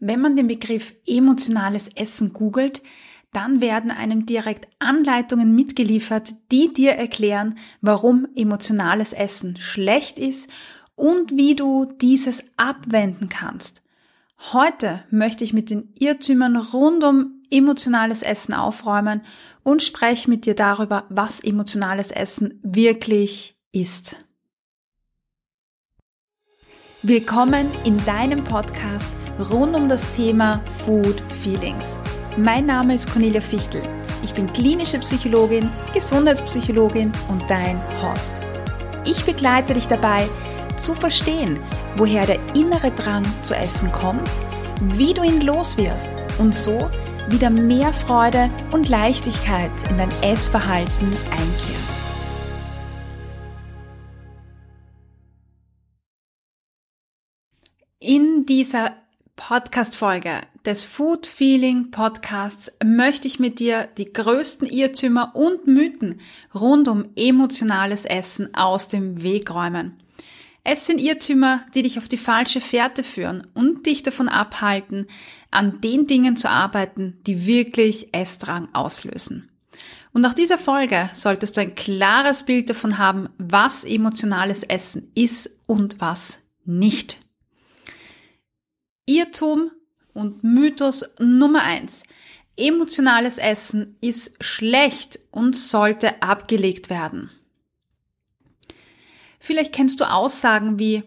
Wenn man den Begriff emotionales Essen googelt, dann werden einem direkt Anleitungen mitgeliefert, die dir erklären, warum emotionales Essen schlecht ist und wie du dieses abwenden kannst. Heute möchte ich mit den Irrtümern rund um emotionales Essen aufräumen und spreche mit dir darüber, was emotionales Essen wirklich ist. Willkommen in deinem Podcast rund um das Thema Food Feelings. Mein Name ist Cornelia Fichtel. Ich bin klinische Psychologin, Gesundheitspsychologin und dein Host. Ich begleite dich dabei, zu verstehen, woher der innere Drang zu essen kommt, wie du ihn loswirst und so wieder mehr Freude und Leichtigkeit in dein Essverhalten einkehrt. In dieser Podcast-Folge des Food Feeling Podcasts möchte ich mit dir die größten Irrtümer und Mythen rund um emotionales Essen aus dem Weg räumen. Es sind Irrtümer, die dich auf die falsche Fährte führen und dich davon abhalten, an den Dingen zu arbeiten, die wirklich Essdrang auslösen. Und nach dieser Folge solltest du ein klares Bild davon haben, was emotionales Essen ist und was nicht. Irrtum und Mythos Nummer eins: Emotionales Essen ist schlecht und sollte abgelegt werden. Vielleicht kennst du Aussagen wie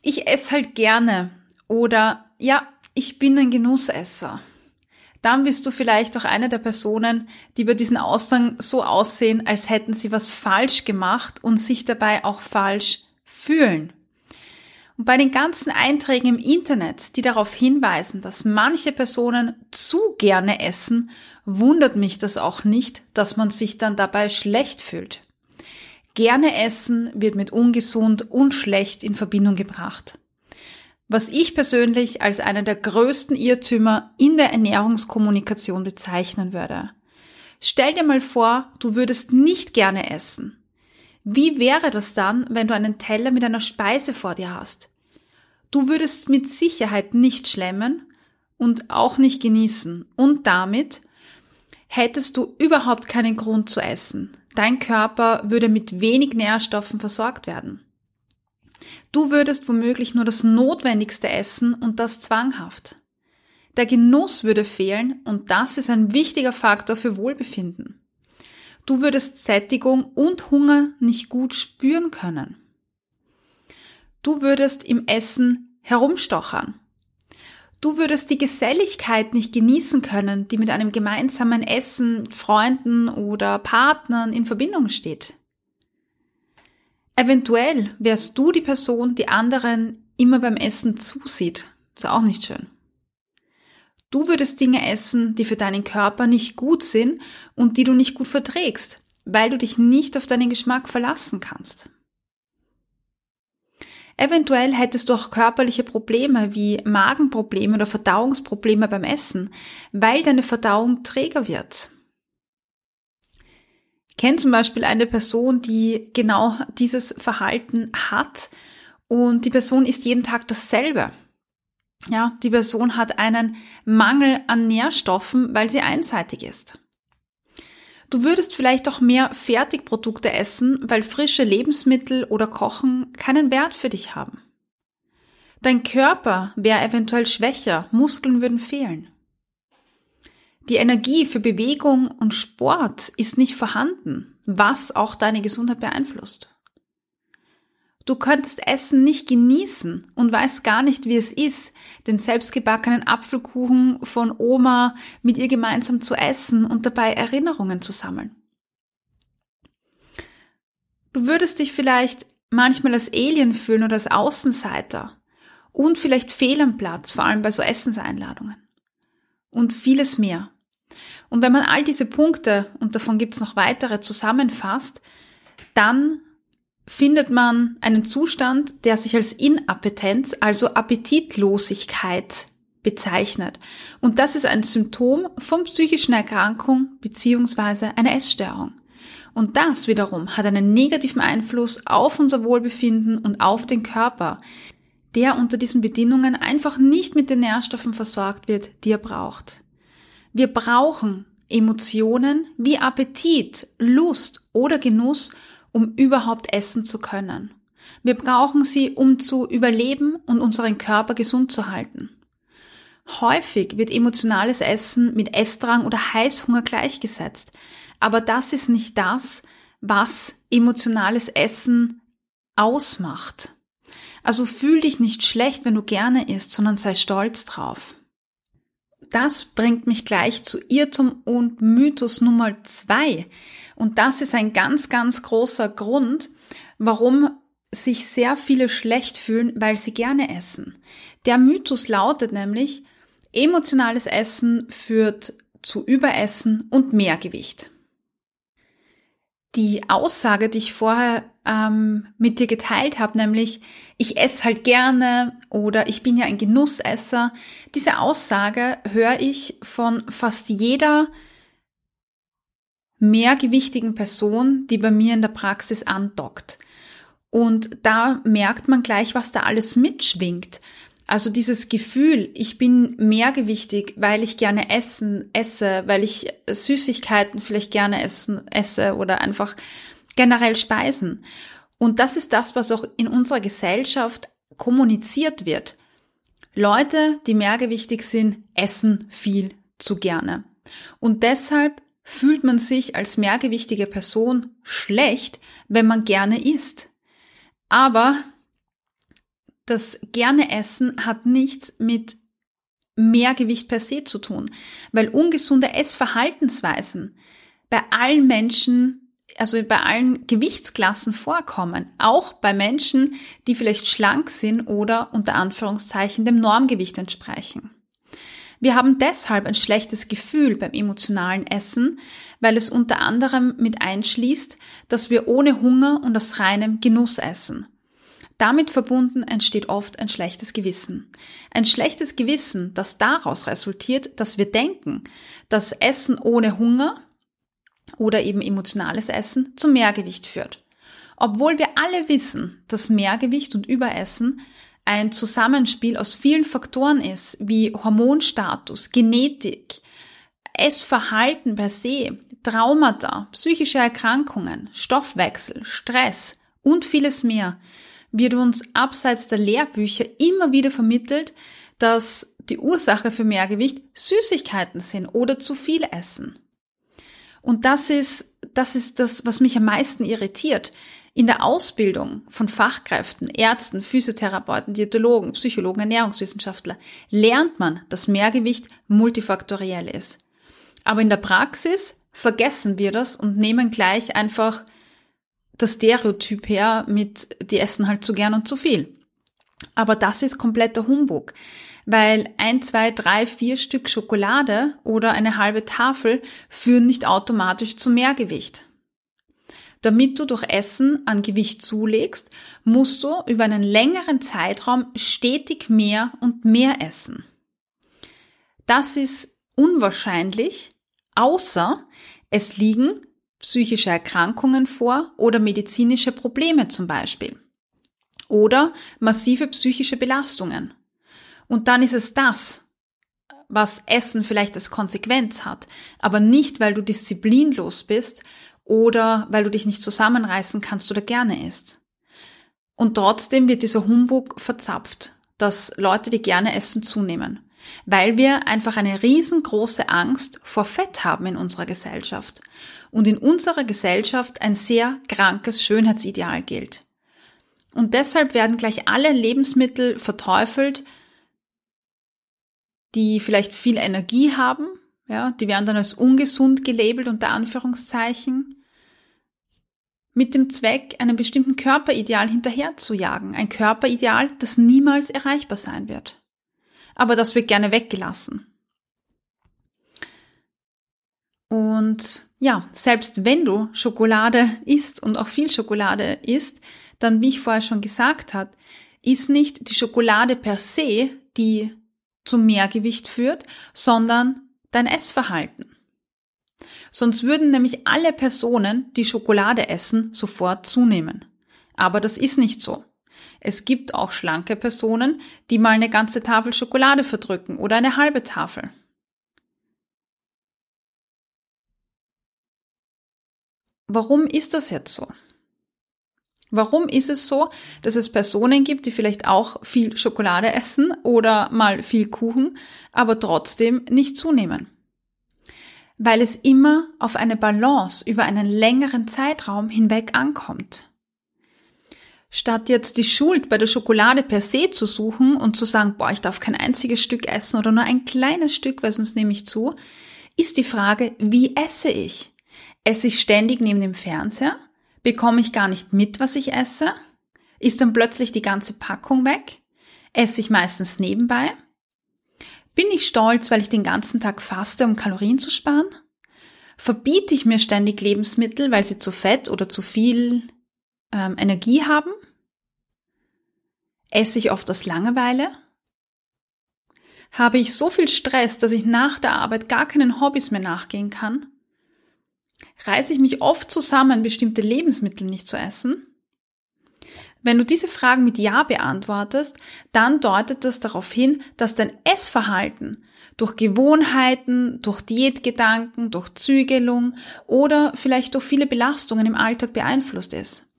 ich esse halt gerne oder ja, ich bin ein Genussesser. Dann bist du vielleicht auch eine der Personen, die bei diesen Aussagen so aussehen, als hätten sie was falsch gemacht und sich dabei auch falsch fühlen. Und bei den ganzen Einträgen im Internet, die darauf hinweisen, dass manche Personen zu gerne essen, wundert mich das auch nicht, dass man sich dann dabei schlecht fühlt. Gerne essen wird mit ungesund und schlecht in Verbindung gebracht. Was ich persönlich als einer der größten Irrtümer in der Ernährungskommunikation bezeichnen würde. Stell dir mal vor, du würdest nicht gerne essen. Wie wäre das dann, wenn du einen Teller mit einer Speise vor dir hast? Du würdest mit Sicherheit nicht schlemmen und auch nicht genießen und damit hättest du überhaupt keinen Grund zu essen. Dein Körper würde mit wenig Nährstoffen versorgt werden. Du würdest womöglich nur das Notwendigste essen und das zwanghaft. Der Genuss würde fehlen und das ist ein wichtiger Faktor für Wohlbefinden. Du würdest Sättigung und Hunger nicht gut spüren können. Du würdest im Essen herumstochern. Du würdest die Geselligkeit nicht genießen können, die mit einem gemeinsamen Essen, Freunden oder Partnern in Verbindung steht. Eventuell wärst du die Person, die anderen immer beim Essen zusieht. Ist auch nicht schön. Du würdest Dinge essen, die für deinen Körper nicht gut sind und die du nicht gut verträgst, weil du dich nicht auf deinen Geschmack verlassen kannst. Eventuell hättest du auch körperliche Probleme wie Magenprobleme oder Verdauungsprobleme beim Essen, weil deine Verdauung träger wird. Kenn zum Beispiel eine Person, die genau dieses Verhalten hat und die Person isst jeden Tag dasselbe. Ja, die Person hat einen Mangel an Nährstoffen, weil sie einseitig ist. Du würdest vielleicht auch mehr Fertigprodukte essen, weil frische Lebensmittel oder Kochen keinen Wert für dich haben. Dein Körper wäre eventuell schwächer, Muskeln würden fehlen. Die Energie für Bewegung und Sport ist nicht vorhanden, was auch deine Gesundheit beeinflusst. Du könntest Essen nicht genießen und weißt gar nicht, wie es ist, den selbstgebackenen Apfelkuchen von Oma mit ihr gemeinsam zu essen und dabei Erinnerungen zu sammeln. Du würdest dich vielleicht manchmal als Alien fühlen oder als Außenseiter und vielleicht fehl am Platz, vor allem bei so Essenseinladungen. Und vieles mehr. Und wenn man all diese Punkte, und davon gibt es noch weitere, zusammenfasst, dann findet man einen Zustand, der sich als Inappetenz, also Appetitlosigkeit bezeichnet. Und das ist ein Symptom von psychischen Erkrankung beziehungsweise einer Essstörung. Und das wiederum hat einen negativen Einfluss auf unser Wohlbefinden und auf den Körper. der unter diesen Bedingungen einfach nicht mit den Nährstoffen versorgt wird, die er braucht. Wir brauchen Emotionen wie Appetit, Lust oder Genuss, um überhaupt essen zu können. Wir brauchen sie, um zu überleben und unseren Körper gesund zu halten. Häufig wird emotionales Essen mit Essdrang oder Heißhunger gleichgesetzt, aber das ist nicht das, was emotionales Essen ausmacht. Also fühl dich nicht schlecht, wenn du gerne isst, sondern sei stolz drauf. Das bringt mich gleich zu Irrtum und Mythos Nummer zwei. Und das ist ein ganz, ganz großer Grund, warum sich sehr viele schlecht fühlen, weil sie gerne essen. Der Mythos lautet nämlich, emotionales Essen führt zu Überessen und Mehrgewicht. Die Aussage, die ich vorher ähm, mit dir geteilt habe, nämlich ich esse halt gerne oder ich bin ja ein Genussesser, diese Aussage höre ich von fast jeder mehrgewichtigen Person, die bei mir in der Praxis andockt. Und da merkt man gleich, was da alles mitschwingt. Also dieses Gefühl, ich bin mehrgewichtig, weil ich gerne essen, esse, weil ich Süßigkeiten vielleicht gerne essen, esse oder einfach generell Speisen. Und das ist das, was auch in unserer Gesellschaft kommuniziert wird. Leute, die mehrgewichtig sind, essen viel zu gerne. Und deshalb fühlt man sich als mehrgewichtige Person schlecht, wenn man gerne isst. Aber das gerne Essen hat nichts mit Mehrgewicht per se zu tun, weil ungesunde Essverhaltensweisen bei allen Menschen, also bei allen Gewichtsklassen vorkommen, auch bei Menschen, die vielleicht schlank sind oder unter Anführungszeichen dem Normgewicht entsprechen. Wir haben deshalb ein schlechtes Gefühl beim emotionalen Essen, weil es unter anderem mit einschließt, dass wir ohne Hunger und aus reinem Genuss essen. Damit verbunden entsteht oft ein schlechtes Gewissen. Ein schlechtes Gewissen, das daraus resultiert, dass wir denken, dass Essen ohne Hunger oder eben emotionales Essen zu Mehrgewicht führt. Obwohl wir alle wissen, dass Mehrgewicht und Überessen ein Zusammenspiel aus vielen Faktoren ist, wie Hormonstatus, Genetik, Essverhalten per se, Traumata, psychische Erkrankungen, Stoffwechsel, Stress und vieles mehr, wird uns abseits der Lehrbücher immer wieder vermittelt, dass die Ursache für Mehrgewicht Süßigkeiten sind oder zu viel Essen. Und das ist, das ist das, was mich am meisten irritiert. In der Ausbildung von Fachkräften, Ärzten, Physiotherapeuten, Diätologen, Psychologen, Ernährungswissenschaftler lernt man, dass Mehrgewicht multifaktoriell ist. Aber in der Praxis vergessen wir das und nehmen gleich einfach das Stereotyp her mit, die essen halt zu gern und zu viel. Aber das ist kompletter Humbug, weil ein, zwei, drei, vier Stück Schokolade oder eine halbe Tafel führen nicht automatisch zu Mehrgewicht. Damit du durch Essen an Gewicht zulegst, musst du über einen längeren Zeitraum stetig mehr und mehr essen. Das ist unwahrscheinlich, außer es liegen psychische Erkrankungen vor oder medizinische Probleme zum Beispiel. Oder massive psychische Belastungen. Und dann ist es das, was Essen vielleicht als Konsequenz hat, aber nicht, weil du disziplinlos bist oder weil du dich nicht zusammenreißen kannst oder gerne isst. Und trotzdem wird dieser Humbug verzapft, dass Leute, die gerne essen, zunehmen weil wir einfach eine riesengroße Angst vor Fett haben in unserer Gesellschaft und in unserer Gesellschaft ein sehr krankes Schönheitsideal gilt. Und deshalb werden gleich alle Lebensmittel verteufelt, die vielleicht viel Energie haben, ja, die werden dann als ungesund gelabelt unter Anführungszeichen, mit dem Zweck, einem bestimmten Körperideal hinterherzujagen, ein Körperideal, das niemals erreichbar sein wird aber das wird gerne weggelassen. Und ja, selbst wenn du Schokolade isst und auch viel Schokolade isst, dann, wie ich vorher schon gesagt habe, ist nicht die Schokolade per se, die zum Mehrgewicht führt, sondern dein Essverhalten. Sonst würden nämlich alle Personen, die Schokolade essen, sofort zunehmen. Aber das ist nicht so. Es gibt auch schlanke Personen, die mal eine ganze Tafel Schokolade verdrücken oder eine halbe Tafel. Warum ist das jetzt so? Warum ist es so, dass es Personen gibt, die vielleicht auch viel Schokolade essen oder mal viel Kuchen, aber trotzdem nicht zunehmen? Weil es immer auf eine Balance über einen längeren Zeitraum hinweg ankommt. Statt jetzt die Schuld bei der Schokolade per se zu suchen und zu sagen, boah, ich darf kein einziges Stück essen oder nur ein kleines Stück, weil sonst nehme ich zu, ist die Frage, wie esse ich? Esse ich ständig neben dem Fernseher? Bekomme ich gar nicht mit, was ich esse? Ist dann plötzlich die ganze Packung weg? Esse ich meistens nebenbei? Bin ich stolz, weil ich den ganzen Tag faste, um Kalorien zu sparen? Verbiete ich mir ständig Lebensmittel, weil sie zu fett oder zu viel ähm, Energie haben? Esse ich oft aus Langeweile? Habe ich so viel Stress, dass ich nach der Arbeit gar keinen Hobbys mehr nachgehen kann? reiße ich mich oft zusammen, bestimmte Lebensmittel nicht zu essen? Wenn du diese Fragen mit Ja beantwortest, dann deutet das darauf hin, dass dein Essverhalten durch Gewohnheiten, durch Diätgedanken, durch Zügelung oder vielleicht durch viele Belastungen im Alltag beeinflusst ist.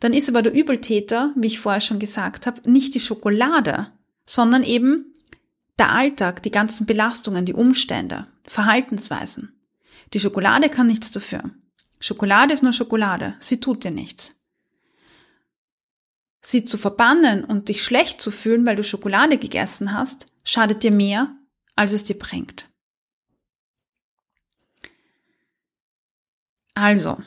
Dann ist aber der Übeltäter, wie ich vorher schon gesagt habe, nicht die Schokolade, sondern eben der Alltag, die ganzen Belastungen, die Umstände, Verhaltensweisen. Die Schokolade kann nichts dafür. Schokolade ist nur Schokolade, sie tut dir nichts. Sie zu verbannen und dich schlecht zu fühlen, weil du Schokolade gegessen hast, schadet dir mehr, als es dir bringt. Also,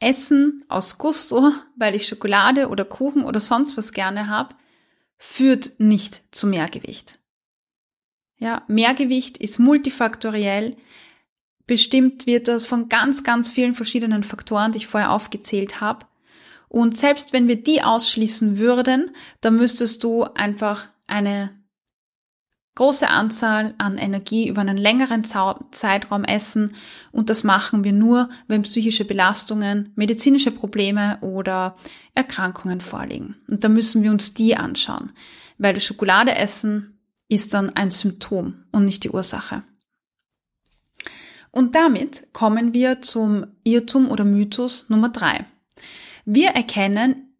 Essen aus Gusto, weil ich Schokolade oder Kuchen oder sonst was gerne habe, führt nicht zu Mehrgewicht. Ja, Mehrgewicht ist multifaktoriell. Bestimmt wird das von ganz, ganz vielen verschiedenen Faktoren, die ich vorher aufgezählt habe. Und selbst wenn wir die ausschließen würden, dann müsstest du einfach eine große Anzahl an Energie über einen längeren Zeitraum essen und das machen wir nur, wenn psychische Belastungen, medizinische Probleme oder Erkrankungen vorliegen. Und da müssen wir uns die anschauen, weil das Schokoladeessen ist dann ein Symptom und nicht die Ursache. Und damit kommen wir zum Irrtum oder Mythos Nummer drei. Wir erkennen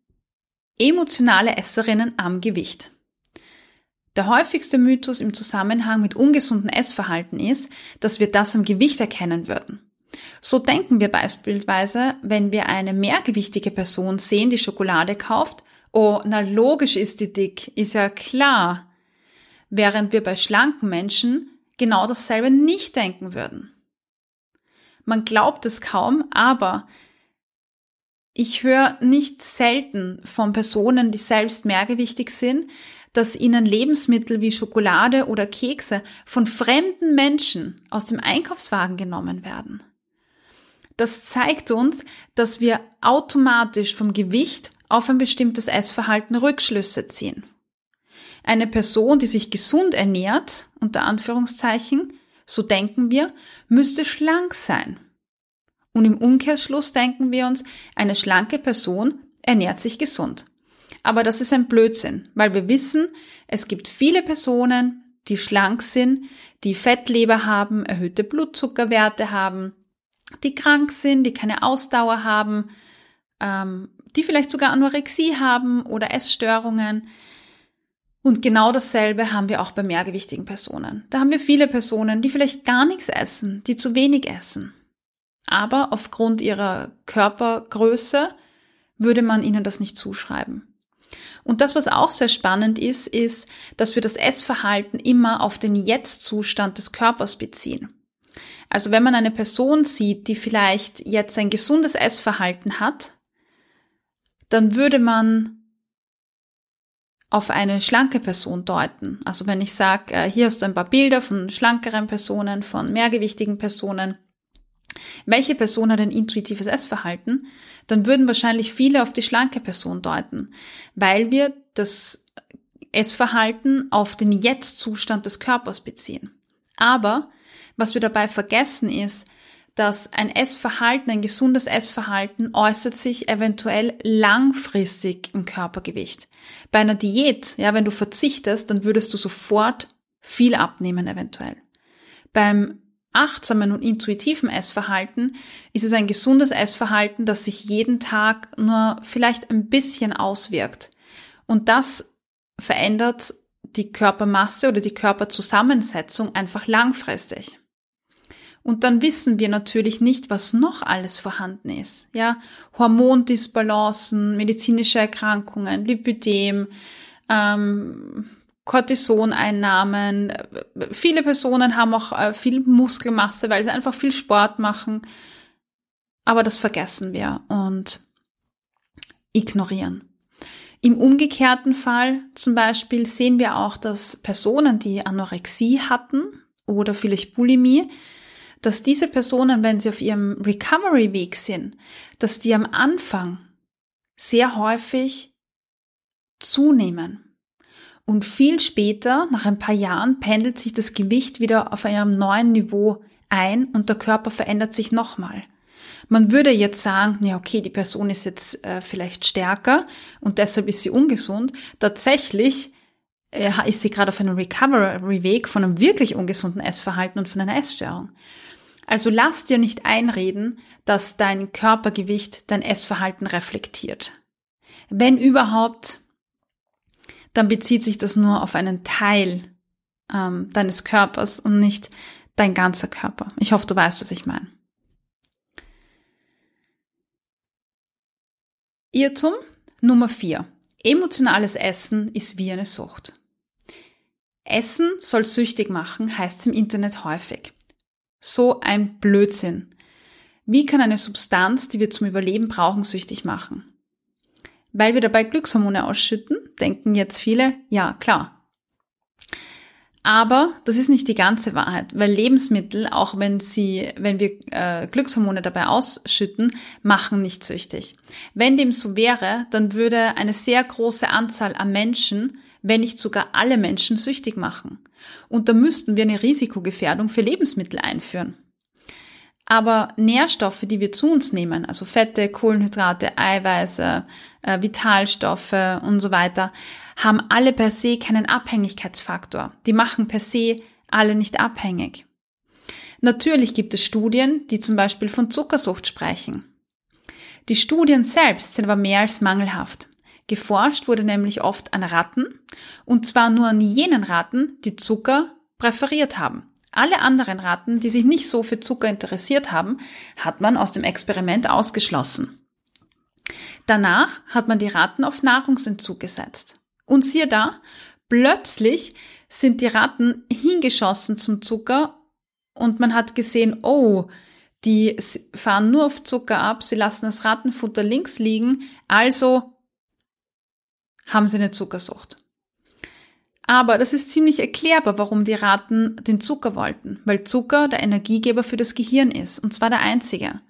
emotionale Esserinnen am Gewicht. Der häufigste Mythos im Zusammenhang mit ungesundem Essverhalten ist, dass wir das am Gewicht erkennen würden. So denken wir beispielsweise, wenn wir eine mehrgewichtige Person sehen, die Schokolade kauft, oh, na logisch ist die dick, ist ja klar, während wir bei schlanken Menschen genau dasselbe nicht denken würden. Man glaubt es kaum, aber ich höre nicht selten von Personen, die selbst mehrgewichtig sind, dass ihnen Lebensmittel wie Schokolade oder Kekse von fremden Menschen aus dem Einkaufswagen genommen werden. Das zeigt uns, dass wir automatisch vom Gewicht auf ein bestimmtes Essverhalten Rückschlüsse ziehen. Eine Person, die sich gesund ernährt, unter Anführungszeichen, so denken wir, müsste schlank sein. Und im Umkehrschluss denken wir uns, eine schlanke Person ernährt sich gesund. Aber das ist ein Blödsinn, weil wir wissen, es gibt viele Personen, die schlank sind, die Fettleber haben, erhöhte Blutzuckerwerte haben, die krank sind, die keine Ausdauer haben, ähm, die vielleicht sogar Anorexie haben oder Essstörungen. Und genau dasselbe haben wir auch bei mehrgewichtigen Personen. Da haben wir viele Personen, die vielleicht gar nichts essen, die zu wenig essen. Aber aufgrund ihrer Körpergröße würde man ihnen das nicht zuschreiben. Und das, was auch sehr spannend ist, ist, dass wir das Essverhalten immer auf den Jetzt-Zustand des Körpers beziehen. Also wenn man eine Person sieht, die vielleicht jetzt ein gesundes Essverhalten hat, dann würde man auf eine schlanke Person deuten. Also wenn ich sage, äh, hier hast du ein paar Bilder von schlankeren Personen, von mehrgewichtigen Personen, welche Person hat ein intuitives Essverhalten, dann würden wahrscheinlich viele auf die schlanke Person deuten, weil wir das Essverhalten auf den Jetzt-Zustand des Körpers beziehen. Aber was wir dabei vergessen ist, dass ein Essverhalten, ein gesundes Essverhalten äußert sich eventuell langfristig im Körpergewicht. Bei einer Diät, ja, wenn du verzichtest, dann würdest du sofort viel abnehmen eventuell. Beim achtsamen und intuitiven Essverhalten ist es ein gesundes Essverhalten, das sich jeden Tag nur vielleicht ein bisschen auswirkt. Und das verändert die Körpermasse oder die Körperzusammensetzung einfach langfristig. Und dann wissen wir natürlich nicht, was noch alles vorhanden ist. Ja, Hormondisbalancen, medizinische Erkrankungen, Lipidem, ähm, Cortisoneinnahmen. Viele Personen haben auch äh, viel Muskelmasse, weil sie einfach viel Sport machen. Aber das vergessen wir und ignorieren. Im umgekehrten Fall zum Beispiel sehen wir auch, dass Personen, die Anorexie hatten oder vielleicht Bulimie, dass diese Personen, wenn sie auf ihrem Recovery-Weg sind, dass die am Anfang sehr häufig zunehmen. Und viel später, nach ein paar Jahren, pendelt sich das Gewicht wieder auf einem neuen Niveau ein und der Körper verändert sich nochmal. Man würde jetzt sagen, ja, okay, die Person ist jetzt äh, vielleicht stärker und deshalb ist sie ungesund. Tatsächlich äh, ist sie gerade auf einem Recovery-Weg von einem wirklich ungesunden Essverhalten und von einer Essstörung. Also lass dir nicht einreden, dass dein Körpergewicht dein Essverhalten reflektiert. Wenn überhaupt, dann bezieht sich das nur auf einen Teil ähm, deines Körpers und nicht dein ganzer Körper. Ich hoffe, du weißt, was ich meine. Irrtum Nummer 4. Emotionales Essen ist wie eine Sucht. Essen soll süchtig machen, heißt es im Internet häufig. So ein Blödsinn. Wie kann eine Substanz, die wir zum Überleben brauchen, süchtig machen? Weil wir dabei Glückshormone ausschütten, denken jetzt viele, ja klar. Aber das ist nicht die ganze Wahrheit, weil Lebensmittel, auch wenn sie, wenn wir äh, Glückshormone dabei ausschütten, machen nicht süchtig. Wenn dem so wäre, dann würde eine sehr große Anzahl an Menschen, wenn nicht sogar alle Menschen, süchtig machen. Und da müssten wir eine Risikogefährdung für Lebensmittel einführen. Aber Nährstoffe, die wir zu uns nehmen, also Fette, Kohlenhydrate, Eiweiße, äh, Vitalstoffe und so weiter, haben alle per se keinen Abhängigkeitsfaktor. Die machen per se alle nicht abhängig. Natürlich gibt es Studien, die zum Beispiel von Zuckersucht sprechen. Die Studien selbst sind aber mehr als mangelhaft. Geforscht wurde nämlich oft an Ratten, und zwar nur an jenen Ratten, die Zucker präferiert haben. Alle anderen Ratten, die sich nicht so für Zucker interessiert haben, hat man aus dem Experiment ausgeschlossen. Danach hat man die Ratten auf Nahrungsentzug gesetzt. Und siehe da, plötzlich sind die Ratten hingeschossen zum Zucker und man hat gesehen, oh, die fahren nur auf Zucker ab, sie lassen das Rattenfutter links liegen, also haben sie eine Zuckersucht. Aber das ist ziemlich erklärbar, warum die Ratten den Zucker wollten, weil Zucker der Energiegeber für das Gehirn ist, und zwar der einzige.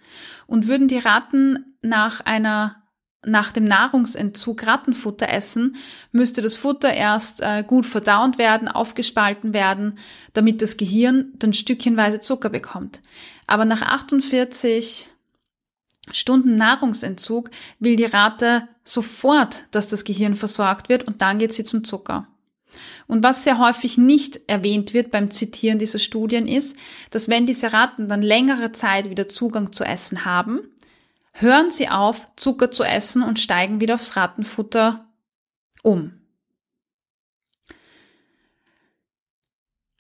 Und würden die Ratten nach einer nach dem Nahrungsentzug Rattenfutter essen, müsste das Futter erst äh, gut verdaunt werden, aufgespalten werden, damit das Gehirn dann stückchenweise Zucker bekommt. Aber nach 48 Stunden Nahrungsentzug will die Ratte sofort, dass das Gehirn versorgt wird und dann geht sie zum Zucker. Und was sehr häufig nicht erwähnt wird beim Zitieren dieser Studien ist, dass wenn diese Ratten dann längere Zeit wieder Zugang zu Essen haben, hören sie auf, Zucker zu essen und steigen wieder aufs Rattenfutter um.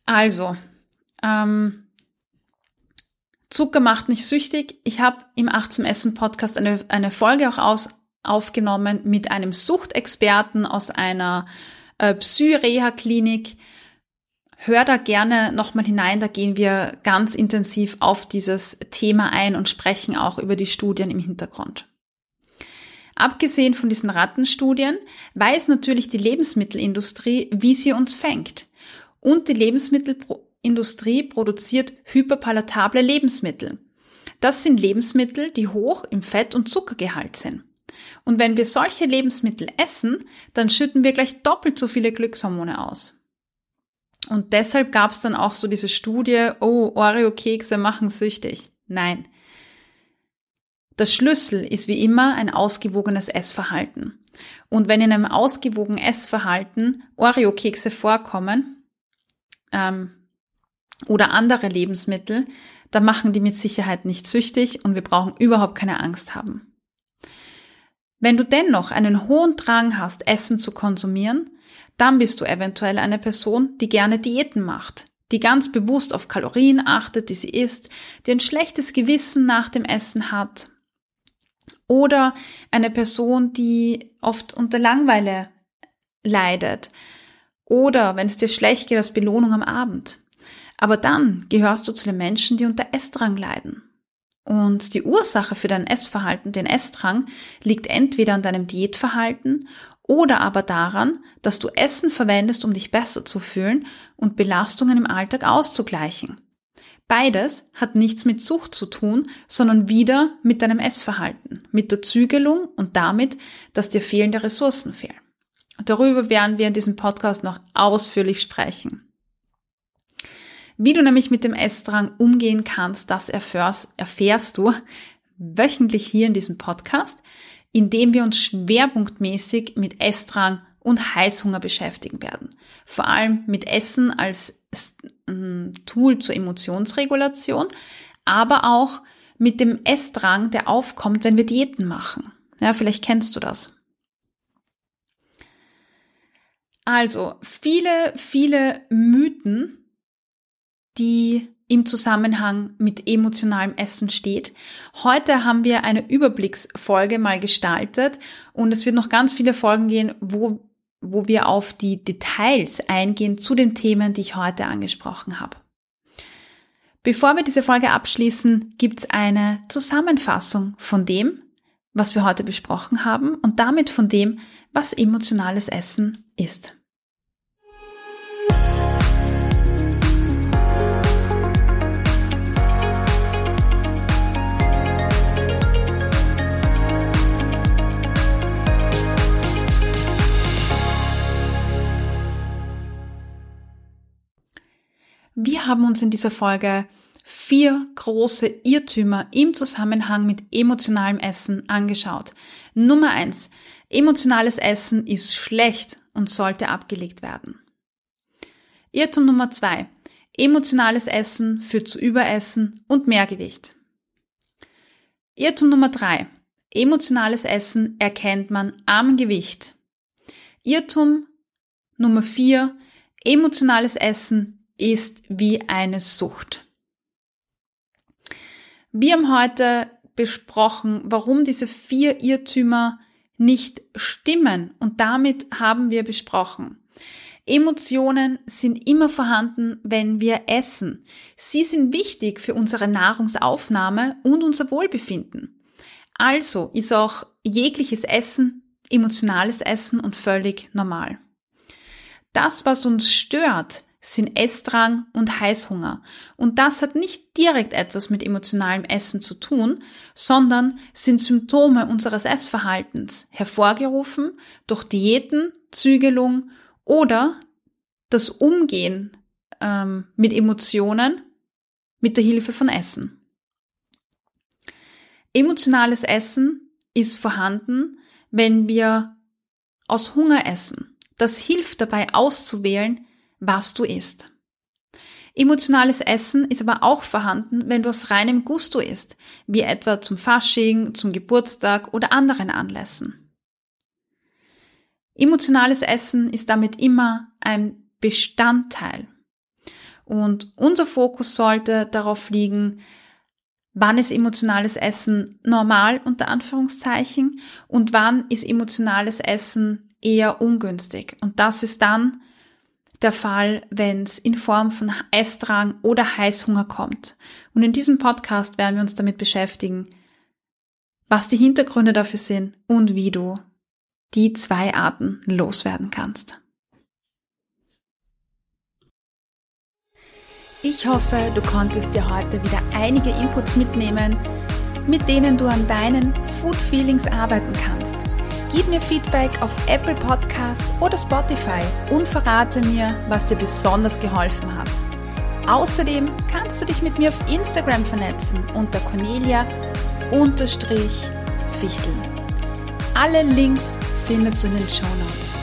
Also, ähm, Zucker macht nicht süchtig. Ich habe im 18 Essen Podcast eine, eine Folge auch aus, aufgenommen mit einem Suchtexperten aus einer äh, Psy-Reha-Klinik. Hör da gerne nochmal hinein, da gehen wir ganz intensiv auf dieses Thema ein und sprechen auch über die Studien im Hintergrund. Abgesehen von diesen Rattenstudien weiß natürlich die Lebensmittelindustrie, wie sie uns fängt. Und die Lebensmittelindustrie produziert hyperpalatable Lebensmittel. Das sind Lebensmittel, die hoch im Fett- und Zuckergehalt sind. Und wenn wir solche Lebensmittel essen, dann schütten wir gleich doppelt so viele Glückshormone aus. Und deshalb gab es dann auch so diese Studie, oh, Oreo-Kekse machen süchtig. Nein. Der Schlüssel ist wie immer ein ausgewogenes Essverhalten. Und wenn in einem ausgewogenen Essverhalten Oreo-Kekse vorkommen ähm, oder andere Lebensmittel, dann machen die mit Sicherheit nicht süchtig und wir brauchen überhaupt keine Angst haben. Wenn du dennoch einen hohen Drang hast, Essen zu konsumieren, dann bist du eventuell eine Person, die gerne Diäten macht, die ganz bewusst auf Kalorien achtet, die sie isst, die ein schlechtes Gewissen nach dem Essen hat. Oder eine Person, die oft unter Langweile leidet. Oder wenn es dir schlecht geht, als Belohnung am Abend. Aber dann gehörst du zu den Menschen, die unter Essdrang leiden. Und die Ursache für dein Essverhalten, den Essdrang, liegt entweder an deinem Diätverhalten oder aber daran, dass du Essen verwendest, um dich besser zu fühlen und Belastungen im Alltag auszugleichen. Beides hat nichts mit Sucht zu tun, sondern wieder mit deinem Essverhalten, mit der Zügelung und damit, dass dir fehlende Ressourcen fehlen. Darüber werden wir in diesem Podcast noch ausführlich sprechen. Wie du nämlich mit dem Essdrang umgehen kannst, das erfährst, erfährst du wöchentlich hier in diesem Podcast, indem wir uns schwerpunktmäßig mit Essdrang und Heißhunger beschäftigen werden. Vor allem mit Essen als ähm, Tool zur Emotionsregulation, aber auch mit dem Essdrang, der aufkommt, wenn wir Diäten machen. Ja, vielleicht kennst du das. Also, viele, viele Mythen die im Zusammenhang mit emotionalem Essen steht. Heute haben wir eine Überblicksfolge mal gestaltet und es wird noch ganz viele Folgen gehen, wo, wo wir auf die Details eingehen zu den Themen, die ich heute angesprochen habe. Bevor wir diese Folge abschließen, gibt es eine Zusammenfassung von dem, was wir heute besprochen haben und damit von dem, was emotionales Essen ist. Wir haben uns in dieser Folge vier große Irrtümer im Zusammenhang mit emotionalem Essen angeschaut. Nummer eins: Emotionales Essen ist schlecht und sollte abgelegt werden. Irrtum Nummer zwei: Emotionales Essen führt zu Überessen und Mehrgewicht. Irrtum Nummer drei: Emotionales Essen erkennt man am Gewicht. Irrtum Nummer vier: Emotionales Essen ist wie eine Sucht. Wir haben heute besprochen, warum diese vier Irrtümer nicht stimmen und damit haben wir besprochen. Emotionen sind immer vorhanden, wenn wir essen. Sie sind wichtig für unsere Nahrungsaufnahme und unser Wohlbefinden. Also ist auch jegliches Essen emotionales Essen und völlig normal. Das, was uns stört, sind Essdrang und Heißhunger. Und das hat nicht direkt etwas mit emotionalem Essen zu tun, sondern sind Symptome unseres Essverhaltens, hervorgerufen durch Diäten, Zügelung oder das Umgehen ähm, mit Emotionen mit der Hilfe von Essen. Emotionales Essen ist vorhanden, wenn wir aus Hunger essen. Das hilft dabei auszuwählen, was du isst. Emotionales Essen ist aber auch vorhanden, wenn du aus reinem Gusto isst, wie etwa zum Fasching, zum Geburtstag oder anderen Anlässen. Emotionales Essen ist damit immer ein Bestandteil. Und unser Fokus sollte darauf liegen, wann ist emotionales Essen normal unter Anführungszeichen und wann ist emotionales Essen eher ungünstig. Und das ist dann, der Fall, wenn es in Form von Essdrang oder Heißhunger kommt. Und in diesem Podcast werden wir uns damit beschäftigen, was die Hintergründe dafür sind und wie du die zwei Arten loswerden kannst. Ich hoffe, du konntest dir heute wieder einige Inputs mitnehmen, mit denen du an deinen Food Feelings arbeiten kannst Gib mir Feedback auf Apple Podcast oder Spotify und verrate mir, was dir besonders geholfen hat. Außerdem kannst du dich mit mir auf Instagram vernetzen unter Cornelia-Fichteln. Alle Links findest du in den Show Notes.